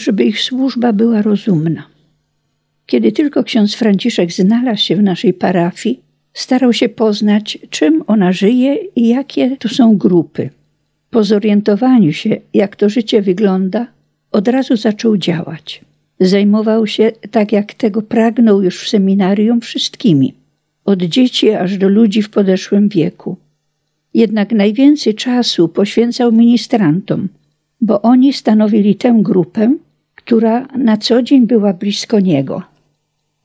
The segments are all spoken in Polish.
żeby ich służba była rozumna. Kiedy tylko ksiądz Franciszek znalazł się w naszej parafii, starał się poznać, czym ona żyje i jakie to są grupy. Po zorientowaniu się, jak to życie wygląda, od razu zaczął działać. Zajmował się, tak jak tego pragnął już w seminarium, wszystkimi, od dzieci aż do ludzi w podeszłym wieku. Jednak najwięcej czasu poświęcał ministrantom, bo oni stanowili tę grupę, która na co dzień była blisko niego.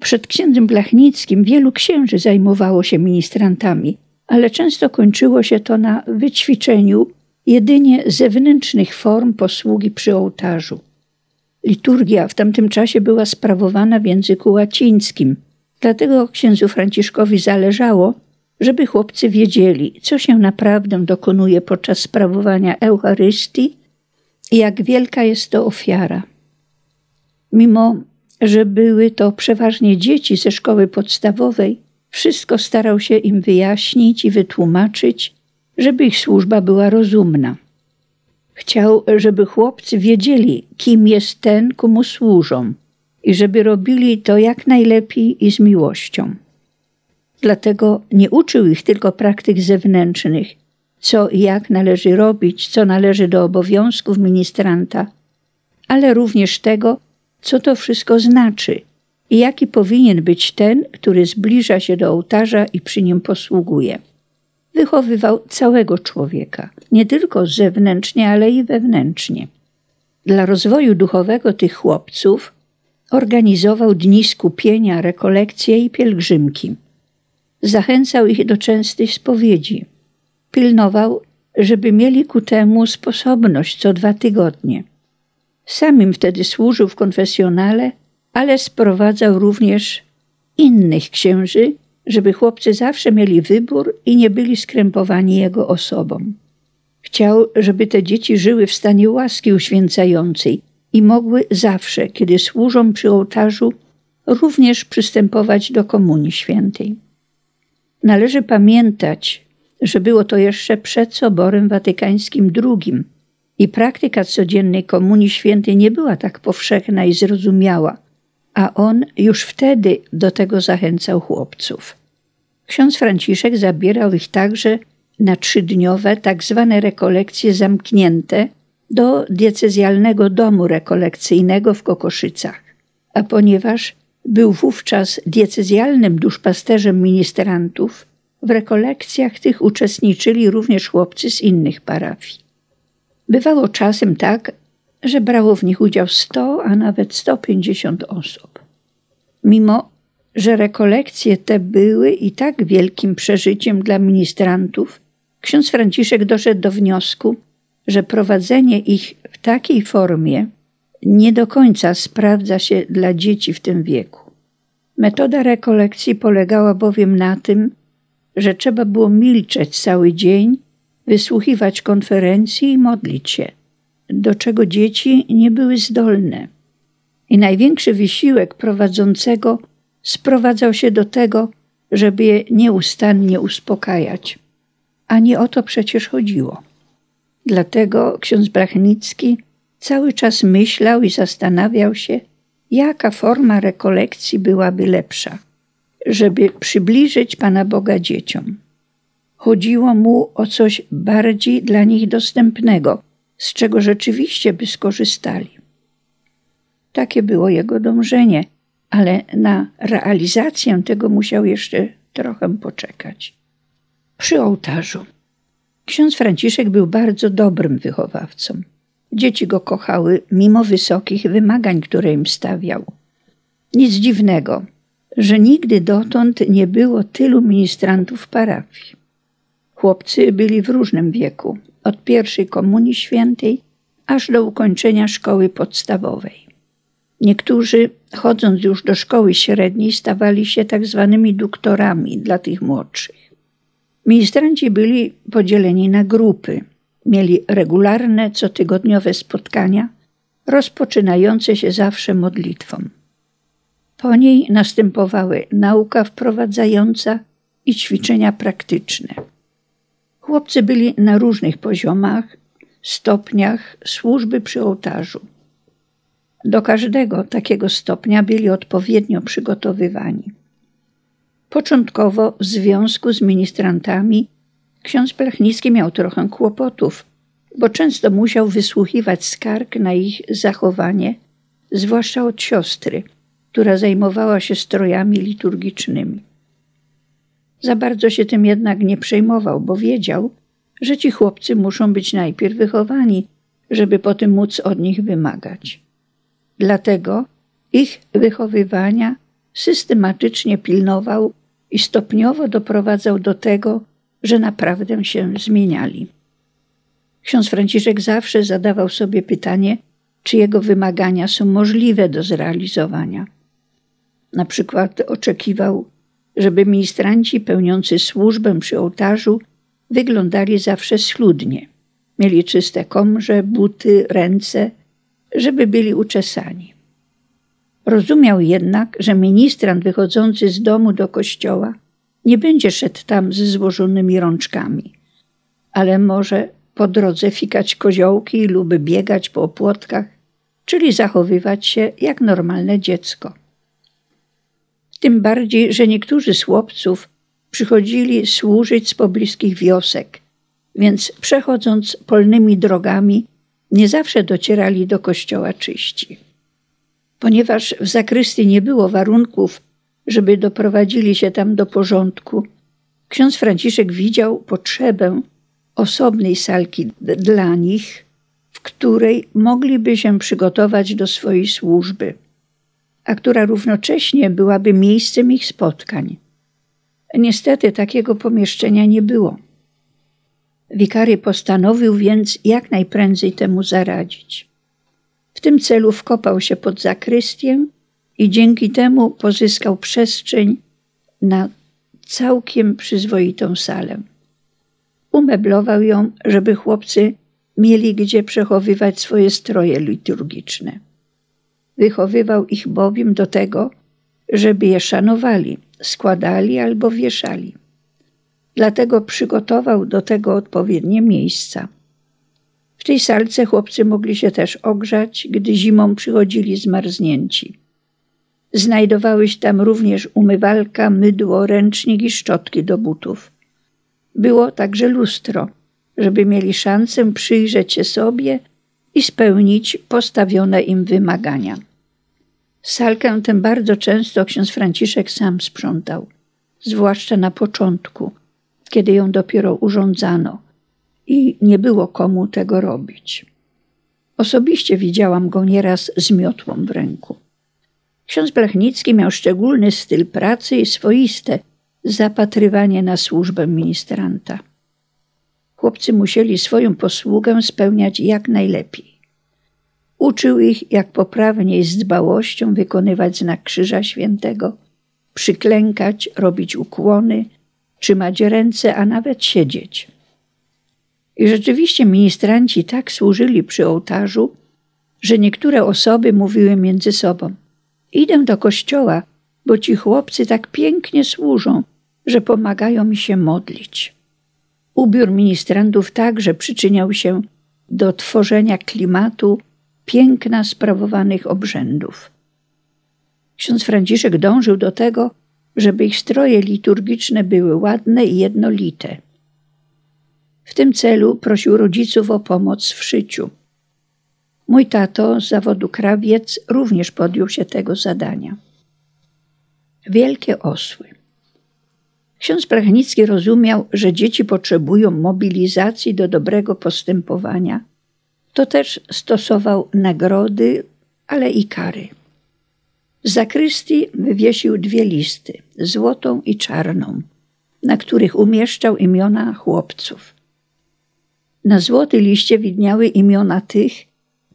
Przed księdzem Blachnickim wielu księży zajmowało się ministrantami, ale często kończyło się to na wyćwiczeniu jedynie zewnętrznych form posługi przy ołtarzu. Liturgia w tamtym czasie była sprawowana w języku łacińskim, dlatego księdzu Franciszkowi zależało, żeby chłopcy wiedzieli, co się naprawdę dokonuje podczas sprawowania Eucharystii i jak wielka jest to ofiara. Mimo, że były to przeważnie dzieci ze szkoły podstawowej, wszystko starał się im wyjaśnić i wytłumaczyć, żeby ich służba była rozumna. Chciał, żeby chłopcy wiedzieli, kim jest ten, komu służą i żeby robili to jak najlepiej i z miłością. Dlatego nie uczył ich tylko praktyk zewnętrznych, co i jak należy robić, co należy do obowiązków ministranta, ale również tego, co to wszystko znaczy i jaki powinien być ten, który zbliża się do ołtarza i przy nim posługuje. Wychowywał całego człowieka, nie tylko zewnętrznie, ale i wewnętrznie. Dla rozwoju duchowego tych chłopców organizował dni skupienia, rekolekcje i pielgrzymki. Zachęcał ich do częstych spowiedzi. Pilnował, żeby mieli ku temu sposobność co dwa tygodnie. Sam im wtedy służył w konfesjonale, ale sprowadzał również innych księży, żeby chłopcy zawsze mieli wybór i nie byli skrępowani jego osobą. Chciał, żeby te dzieci żyły w stanie łaski uświęcającej i mogły zawsze, kiedy służą przy ołtarzu, również przystępować do Komunii Świętej. Należy pamiętać, że było to jeszcze przed Soborem Watykańskim II i praktyka codziennej Komunii Świętej nie była tak powszechna i zrozumiała, a on już wtedy do tego zachęcał chłopców. Ksiądz Franciszek zabierał ich także na trzydniowe, tak zwane rekolekcje zamknięte do diecezjalnego domu rekolekcyjnego w Kokoszycach. A ponieważ był wówczas diecezjalnym duszpasterzem ministrantów, w rekolekcjach tych uczestniczyli również chłopcy z innych parafii. Bywało czasem tak, że brało w nich udział 100, a nawet 150 osób. Mimo, że rekolekcje te były i tak wielkim przeżyciem dla ministrantów, ksiądz Franciszek doszedł do wniosku, że prowadzenie ich w takiej formie nie do końca sprawdza się dla dzieci w tym wieku. Metoda rekolekcji polegała bowiem na tym, że trzeba było milczeć cały dzień, wysłuchiwać konferencji i modlić się, do czego dzieci nie były zdolne. I największy wysiłek prowadzącego sprowadzał się do tego, żeby je nieustannie uspokajać. A nie o to przecież chodziło. Dlatego ksiądz Brachnicki cały czas myślał i zastanawiał się, jaka forma rekolekcji byłaby lepsza, żeby przybliżyć Pana Boga dzieciom. Chodziło mu o coś bardziej dla nich dostępnego, z czego rzeczywiście by skorzystali. Takie było jego dążenie, ale na realizację tego musiał jeszcze trochę poczekać. Przy ołtarzu. Ksiądz Franciszek był bardzo dobrym wychowawcą. Dzieci go kochały mimo wysokich wymagań, które im stawiał. Nic dziwnego, że nigdy dotąd nie było tylu ministrantów parafii. Chłopcy byli w różnym wieku, od pierwszej komunii świętej aż do ukończenia szkoły podstawowej. Niektórzy, chodząc już do szkoły średniej, stawali się tak zwanymi doktorami dla tych młodszych. Ministranci byli podzieleni na grupy. Mieli regularne, cotygodniowe spotkania, rozpoczynające się zawsze modlitwą. Po niej następowały nauka wprowadzająca i ćwiczenia praktyczne. Chłopcy byli na różnych poziomach, stopniach służby przy ołtarzu. Do każdego takiego stopnia byli odpowiednio przygotowywani. Początkowo w związku z ministrantami ksiądz Plechnicki miał trochę kłopotów, bo często musiał wysłuchiwać skarg na ich zachowanie, zwłaszcza od siostry, która zajmowała się strojami liturgicznymi. Za bardzo się tym jednak nie przejmował, bo wiedział, że ci chłopcy muszą być najpierw wychowani, żeby potem móc od nich wymagać. Dlatego ich wychowywania systematycznie pilnował i stopniowo doprowadzał do tego, że naprawdę się zmieniali. Ksiądz Franciszek zawsze zadawał sobie pytanie, czy jego wymagania są możliwe do zrealizowania. Na przykład oczekiwał, żeby ministranci pełniący służbę przy ołtarzu wyglądali zawsze schludnie. Mieli czyste komrze, buty, ręce, żeby byli uczesani. Rozumiał jednak, że ministrant wychodzący z domu do kościoła nie będzie szedł tam z złożonymi rączkami, ale może po drodze fikać koziołki lub biegać po opłotkach, czyli zachowywać się jak normalne dziecko. Tym bardziej, że niektórzy z chłopców przychodzili służyć z pobliskich wiosek, więc przechodząc polnymi drogami, nie zawsze docierali do kościoła czyści. Ponieważ w zakrystii nie było warunków, żeby doprowadzili się tam do porządku, ksiądz Franciszek widział potrzebę osobnej salki dla nich, w której mogliby się przygotować do swojej służby, a która równocześnie byłaby miejscem ich spotkań. Niestety takiego pomieszczenia nie było. Wikary postanowił więc jak najprędzej temu zaradzić. W tym celu wkopał się pod zakrystię i dzięki temu pozyskał przestrzeń na całkiem przyzwoitą salę. Umeblował ją, żeby chłopcy mieli gdzie przechowywać swoje stroje liturgiczne. Wychowywał ich bowiem do tego, żeby je szanowali, składali albo wieszali. Dlatego przygotował do tego odpowiednie miejsca. W tej salce chłopcy mogli się też ogrzać, gdy zimą przychodzili zmarznięci. Znajdowały się tam również umywalka, mydło, ręcznik i szczotki do butów. Było także lustro, żeby mieli szansę przyjrzeć się sobie i spełnić postawione im wymagania. Salkę tę bardzo często ksiądz Franciszek sam sprzątał, zwłaszcza na początku, kiedy ją dopiero urządzano i nie było komu tego robić. Osobiście widziałam go nieraz z miotłą w ręku. Ksiądz Blachnicki miał szczególny styl pracy i swoiste zapatrywanie na służbę ministranta. Chłopcy musieli swoją posługę spełniać jak najlepiej. Uczył ich, jak poprawnie i z dbałością wykonywać znak Krzyża Świętego, przyklękać, robić ukłony, trzymać ręce, a nawet siedzieć. I rzeczywiście ministranci tak służyli przy ołtarzu, że niektóre osoby mówiły między sobą: Idę do kościoła, bo ci chłopcy tak pięknie służą, że pomagają mi się modlić. Ubiór ministrantów także przyczyniał się do tworzenia klimatu piękna sprawowanych obrzędów. Ksiądz Franciszek dążył do tego, żeby ich stroje liturgiczne były ładne i jednolite. W tym celu prosił rodziców o pomoc w szyciu. Mój tato z zawodu krawiec również podjął się tego zadania. Wielkie osły. Ksiądz Prachnicki rozumiał, że dzieci potrzebują mobilizacji do dobrego postępowania – to też stosował nagrody, ale i kary. Z zakrystii wywiesił dwie listy, złotą i czarną, na których umieszczał imiona chłopców. Na złotej liście widniały imiona tych,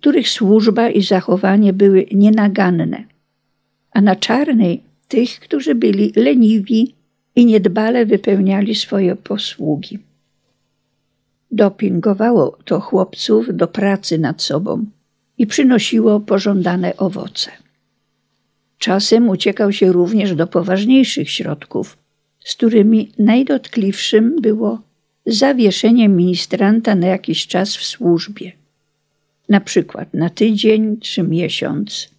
których służba i zachowanie były nienaganne, a na czarnej tych, którzy byli leniwi i niedbale wypełniali swoje posługi. Dopingowało to chłopców do pracy nad sobą i przynosiło pożądane owoce. Czasem uciekał się również do poważniejszych środków, z którymi najdotkliwszym było zawieszenie ministranta na jakiś czas w służbie. na przykład na tydzień czy miesiąc.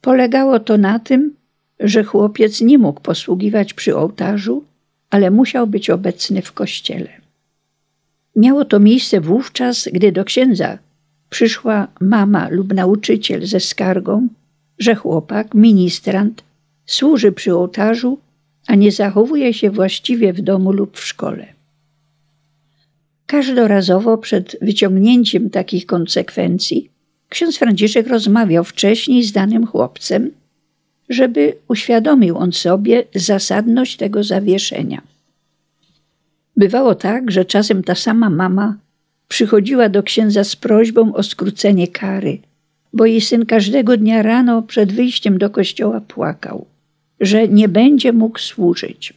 Polegało to na tym, że chłopiec nie mógł posługiwać przy ołtarzu, ale musiał być obecny w kościele. Miało to miejsce wówczas, gdy do księdza przyszła mama lub nauczyciel ze skargą, że chłopak, ministrant, służy przy ołtarzu, a nie zachowuje się właściwie w domu lub w szkole. Każdorazowo przed wyciągnięciem takich konsekwencji ksiądz Franciszek rozmawiał wcześniej z danym chłopcem, żeby uświadomił on sobie zasadność tego zawieszenia. Bywało tak, że czasem ta sama mama przychodziła do księdza z prośbą o skrócenie kary, bo jej syn każdego dnia rano przed wyjściem do kościoła płakał, że nie będzie mógł służyć.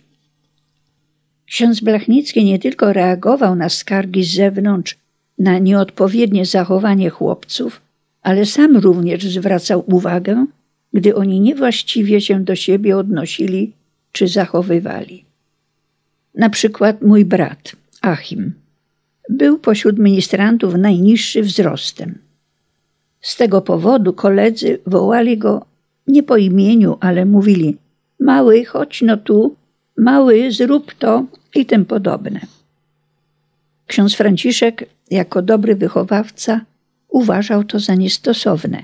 Ksiądz Blachnicki nie tylko reagował na skargi z zewnątrz, na nieodpowiednie zachowanie chłopców, ale sam również zwracał uwagę, gdy oni niewłaściwie się do siebie odnosili czy zachowywali. Na przykład mój brat, Achim, był pośród ministrantów najniższy wzrostem. Z tego powodu koledzy wołali go nie po imieniu, ale mówili: Mały, chodź no tu, mały, zrób to i tym podobne. Ksiądz Franciszek, jako dobry wychowawca, uważał to za niestosowne,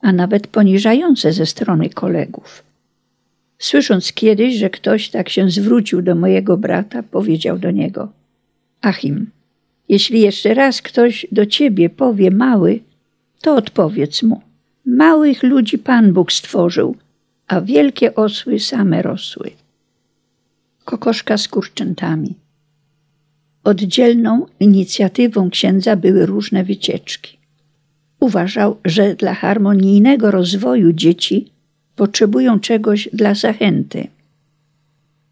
a nawet poniżające ze strony kolegów. Słysząc kiedyś, że ktoś tak się zwrócił do mojego brata, powiedział do niego: Achim, jeśli jeszcze raz ktoś do ciebie powie mały, to odpowiedz mu: Małych ludzi Pan Bóg stworzył, a wielkie osły same rosły. Kokoszka z kurczętami. Oddzielną inicjatywą księdza były różne wycieczki. Uważał, że dla harmonijnego rozwoju dzieci potrzebują czegoś dla zachęty,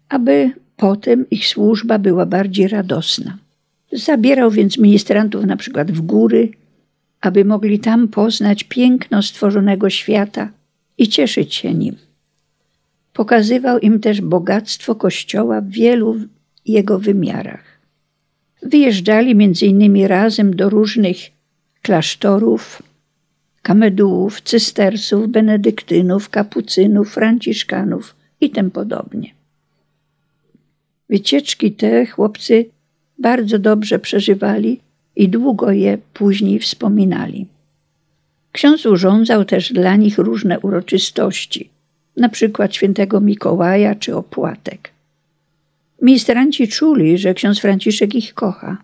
aby potem ich służba była bardziej radosna. Zabierał więc ministrantów na przykład w góry, aby mogli tam poznać piękno stworzonego świata i cieszyć się nim. Pokazywał im też bogactwo Kościoła w wielu jego wymiarach. Wyjeżdżali między innymi razem do różnych klasztorów, kamedułów, cystersów, benedyktynów, kapucynów, franciszkanów i tym podobnie. Wycieczki te chłopcy bardzo dobrze przeżywali i długo je później wspominali. Ksiądz urządzał też dla nich różne uroczystości, na przykład świętego Mikołaja czy opłatek. Ministranci czuli, że ksiądz Franciszek ich kocha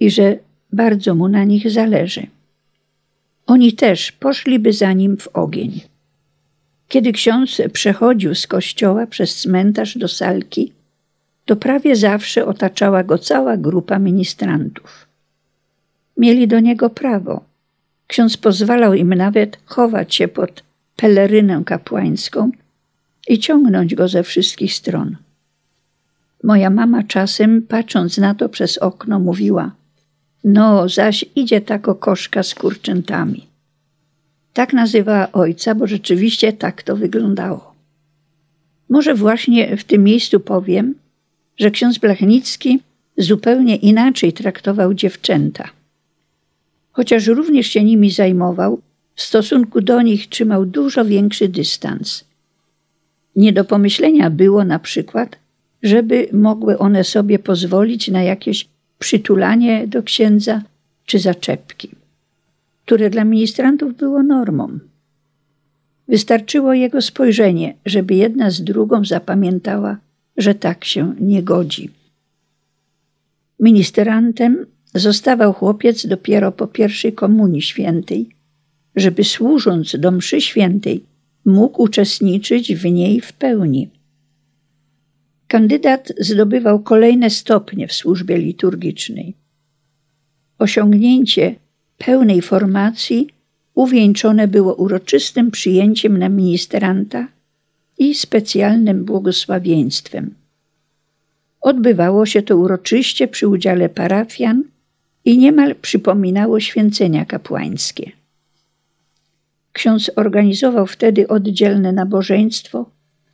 i że bardzo mu na nich zależy. Oni też poszliby za nim w ogień. Kiedy ksiądz przechodził z kościoła przez cmentarz do salki, to prawie zawsze otaczała go cała grupa ministrantów. Mieli do niego prawo. Ksiądz pozwalał im nawet chować się pod pelerynę kapłańską i ciągnąć go ze wszystkich stron. Moja mama czasem, patrząc na to przez okno, mówiła: No, zaś idzie ta kokoszka z kurczętami. Tak nazywała ojca, bo rzeczywiście tak to wyglądało. Może właśnie w tym miejscu powiem, że ksiądz Blachnicki zupełnie inaczej traktował dziewczęta. Chociaż również się nimi zajmował, w stosunku do nich trzymał dużo większy dystans. Nie do pomyślenia było na przykład, żeby mogły one sobie pozwolić na jakieś przytulanie do księdza czy zaczepki, które dla ministrantów było normą. Wystarczyło jego spojrzenie, żeby jedna z drugą zapamiętała, że tak się nie godzi. Ministrantem zostawał chłopiec dopiero po pierwszej komunii świętej, żeby służąc do mszy świętej mógł uczestniczyć w niej w pełni. Kandydat zdobywał kolejne stopnie w służbie liturgicznej. Osiągnięcie pełnej formacji uwieńczone było uroczystym przyjęciem na ministranta i specjalnym błogosławieństwem. Odbywało się to uroczyście przy udziale parafian i niemal przypominało święcenia kapłańskie. Ksiądz organizował wtedy oddzielne nabożeństwo,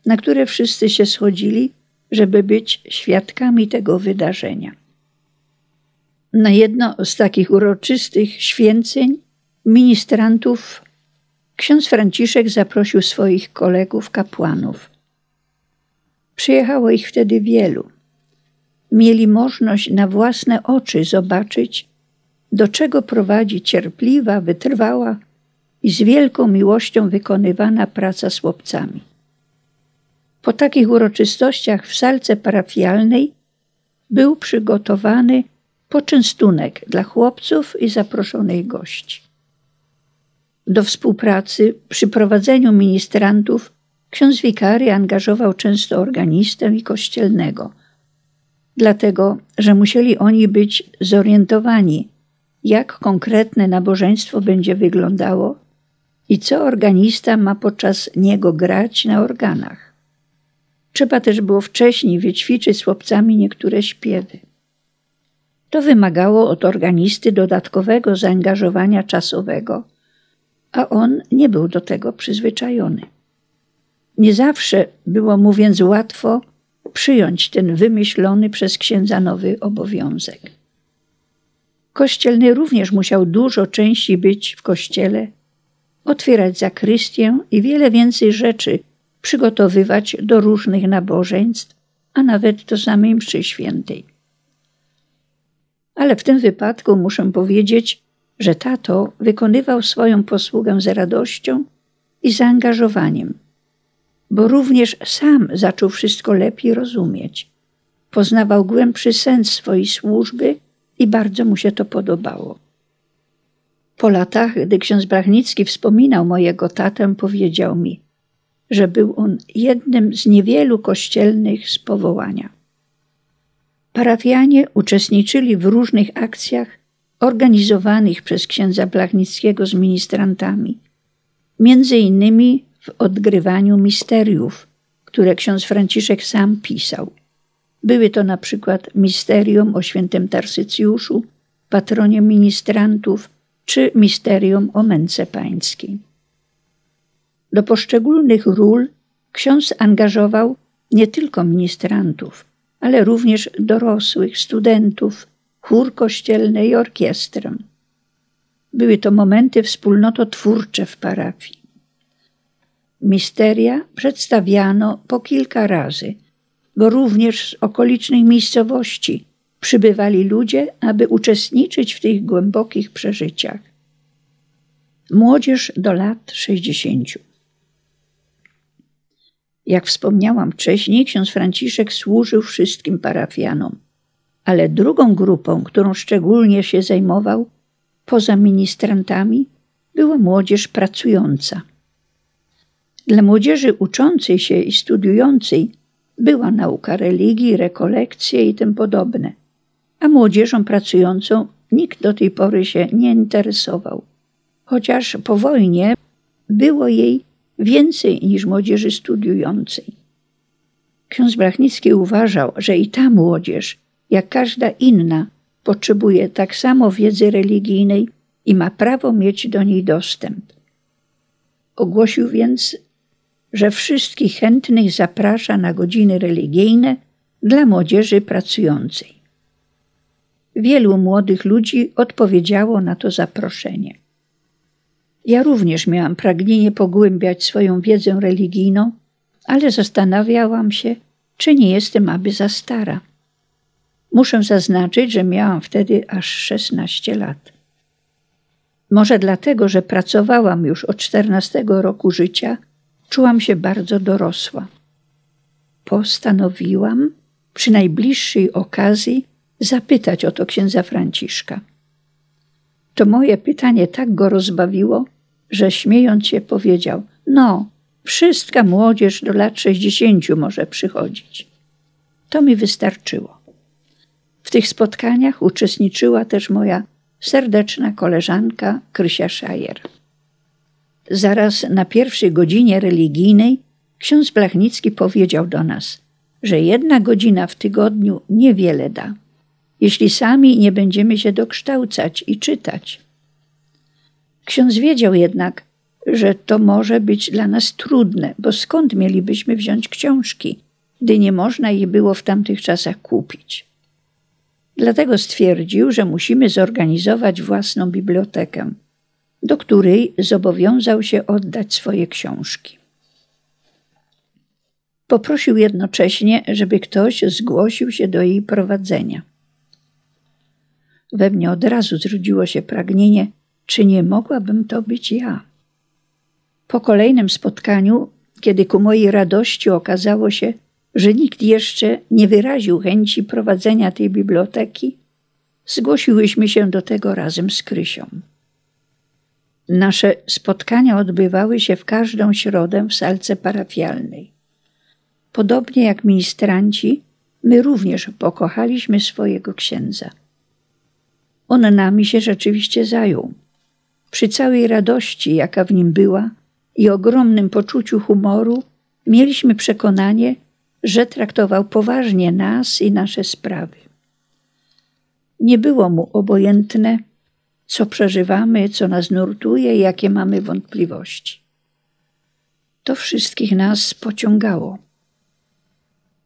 na które wszyscy się schodzili, żeby być świadkami tego wydarzenia. Na jedno z takich uroczystych święceń ministrantów ksiądz Franciszek zaprosił swoich kolegów kapłanów. Przyjechało ich wtedy wielu. Mieli możliwość na własne oczy zobaczyć, do czego prowadzi cierpliwa, wytrwała i z wielką miłością wykonywana praca z chłopcami. Po takich uroczystościach w salce parafialnej był przygotowany poczęstunek dla chłopców i zaproszonych gości. Do współpracy przy prowadzeniu ministrantów ksiądz wikary angażował często organistę i kościelnego, dlatego że musieli oni być zorientowani, jak konkretne nabożeństwo będzie wyglądało i co organista ma podczas niego grać na organach. Trzeba też było wcześniej wyćwiczyć z chłopcami niektóre śpiewy. To wymagało od organisty dodatkowego zaangażowania czasowego, a on nie był do tego przyzwyczajony. Nie zawsze było mu więc łatwo przyjąć ten wymyślony przez księdza nowy obowiązek. Kościelny również musiał dużo częściej być w kościele, otwierać zakrystię i wiele więcej rzeczy przygotowywać do różnych nabożeństw, a nawet do samej mszy świętej. Ale w tym wypadku muszę powiedzieć, że tato wykonywał swoją posługę z radością i zaangażowaniem, bo również sam zaczął wszystko lepiej rozumieć. Poznawał głębszy sens swojej służby i bardzo mu się to podobało. Po latach, gdy ksiądz Brachnicki wspominał mojego tatę, powiedział mi, że był on jednym z niewielu kościelnych z powołania. Parafianie uczestniczyli w różnych akcjach organizowanych przez księdza Blachnickiego z ministrantami, między innymi w odgrywaniu misteriów, które ksiądz Franciszek sam pisał. Były to na przykład misterium o świętym Tarsycjuszu, patronie ministrantów, czy misterium o męce pańskiej. Do poszczególnych ról ksiądz angażował nie tylko ministrantów, ale również dorosłych, studentów, chór kościelny i orkiestrę. Były to momenty wspólnototwórcze w parafii. Misteria przedstawiano po kilka razy, bo również z okolicznych miejscowości przybywali ludzie, aby uczestniczyć w tych głębokich przeżyciach. Młodzież do lat 60. Jak wspomniałam wcześniej, ksiądz Franciszek służył wszystkim parafianom, ale drugą grupą, którą szczególnie się zajmował, poza ministrantami, była młodzież pracująca. Dla młodzieży uczącej się i studiującej była nauka religii, rekolekcje i tym podobne – a młodzieżą pracującą nikt do tej pory się nie interesował, chociaż po wojnie było jej więcej niż młodzieży studiującej. Ksiądz Brachnicki uważał, że i ta młodzież, jak każda inna, potrzebuje tak samo wiedzy religijnej i ma prawo mieć do niej dostęp. Ogłosił więc, że wszystkich chętnych zaprasza na godziny religijne dla młodzieży pracującej. Wielu młodych ludzi odpowiedziało na to zaproszenie. Ja również miałam pragnienie pogłębiać swoją wiedzę religijną, ale zastanawiałam się, czy nie jestem aby za stara. Muszę zaznaczyć, że miałam wtedy aż 16 lat. Może dlatego, że pracowałam już od 14 roku życia, czułam się bardzo dorosła. Postanowiłam przy najbliższej okazji zapytać o to księdza Franciszka. To moje pytanie tak go rozbawiło, że śmiejąc się powiedział: No, wszystka młodzież do lat sześćdziesięciu może przychodzić. To mi wystarczyło. W tych spotkaniach uczestniczyła też moja serdeczna koleżanka Krysia Szajer. Zaraz na pierwszej godzinie religijnej ksiądz Blachnicki powiedział do nas, że jedna godzina w tygodniu niewiele da jeśli sami nie będziemy się dokształcać i czytać. Ksiądz wiedział jednak, że to może być dla nas trudne, bo skąd mielibyśmy wziąć książki, gdy nie można je było w tamtych czasach kupić. Dlatego stwierdził, że musimy zorganizować własną bibliotekę, do której zobowiązał się oddać swoje książki. Poprosił jednocześnie, żeby ktoś zgłosił się do jej prowadzenia. We mnie od razu zrodziło się pragnienie, czy nie mogłabym to być ja. Po kolejnym spotkaniu, kiedy ku mojej radości okazało się, że nikt jeszcze nie wyraził chęci prowadzenia tej biblioteki, zgłosiłyśmy się do tego razem z Krysią. Nasze spotkania odbywały się w każdą środę w salce parafialnej. Podobnie jak ministranci, my również pokochaliśmy swojego księdza. On nami się rzeczywiście zajął. Przy całej radości, jaka w nim była, i ogromnym poczuciu humoru, mieliśmy przekonanie, że traktował poważnie nas i nasze sprawy. Nie było mu obojętne, co przeżywamy, co nas nurtuje, jakie mamy wątpliwości. To wszystkich nas pociągało.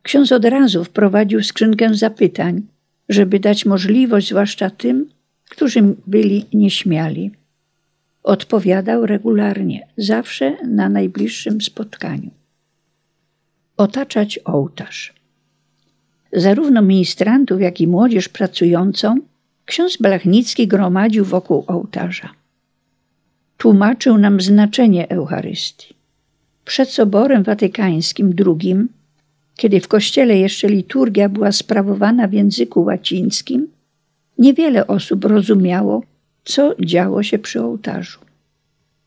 Ksiądz od razu wprowadził skrzynkę zapytań, żeby dać możliwość, zwłaszcza tym, którzy byli nieśmiali. Odpowiadał regularnie, zawsze na najbliższym spotkaniu. Otaczać ołtarz. Zarówno ministrantów, jak i młodzież pracującą ksiądz Blachnicki gromadził wokół ołtarza. Tłumaczył nam znaczenie Eucharystii. Przed Soborem Watykańskim II, kiedy w kościele jeszcze liturgia była sprawowana w języku łacińskim, niewiele osób rozumiało, co działo się przy ołtarzu.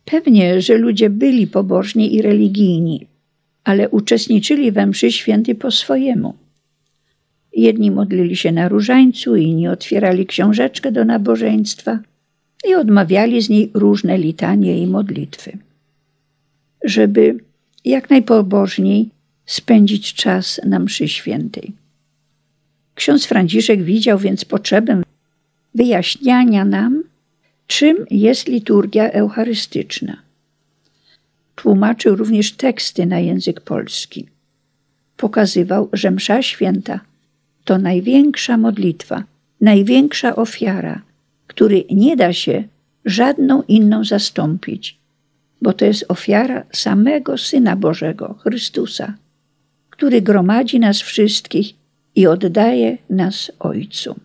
Pewnie, że ludzie byli pobożni i religijni, ale uczestniczyli we mszy świętej po swojemu. Jedni modlili się na różańcu, inni otwierali książeczkę do nabożeństwa i odmawiali z niej różne litanie i modlitwy. Żeby jak najpobożniej spędzić czas na mszy świętej. Ksiądz Franciszek widział więc potrzebę wyjaśniania nam, czym jest liturgia eucharystyczna. Tłumaczył również teksty na język polski. Pokazywał, że msza święta to największa modlitwa, największa ofiara, której nie da się żadną inną zastąpić, bo to jest ofiara samego Syna Bożego, Chrystusa, który gromadzi nas wszystkich i oddaje nas Ojcu.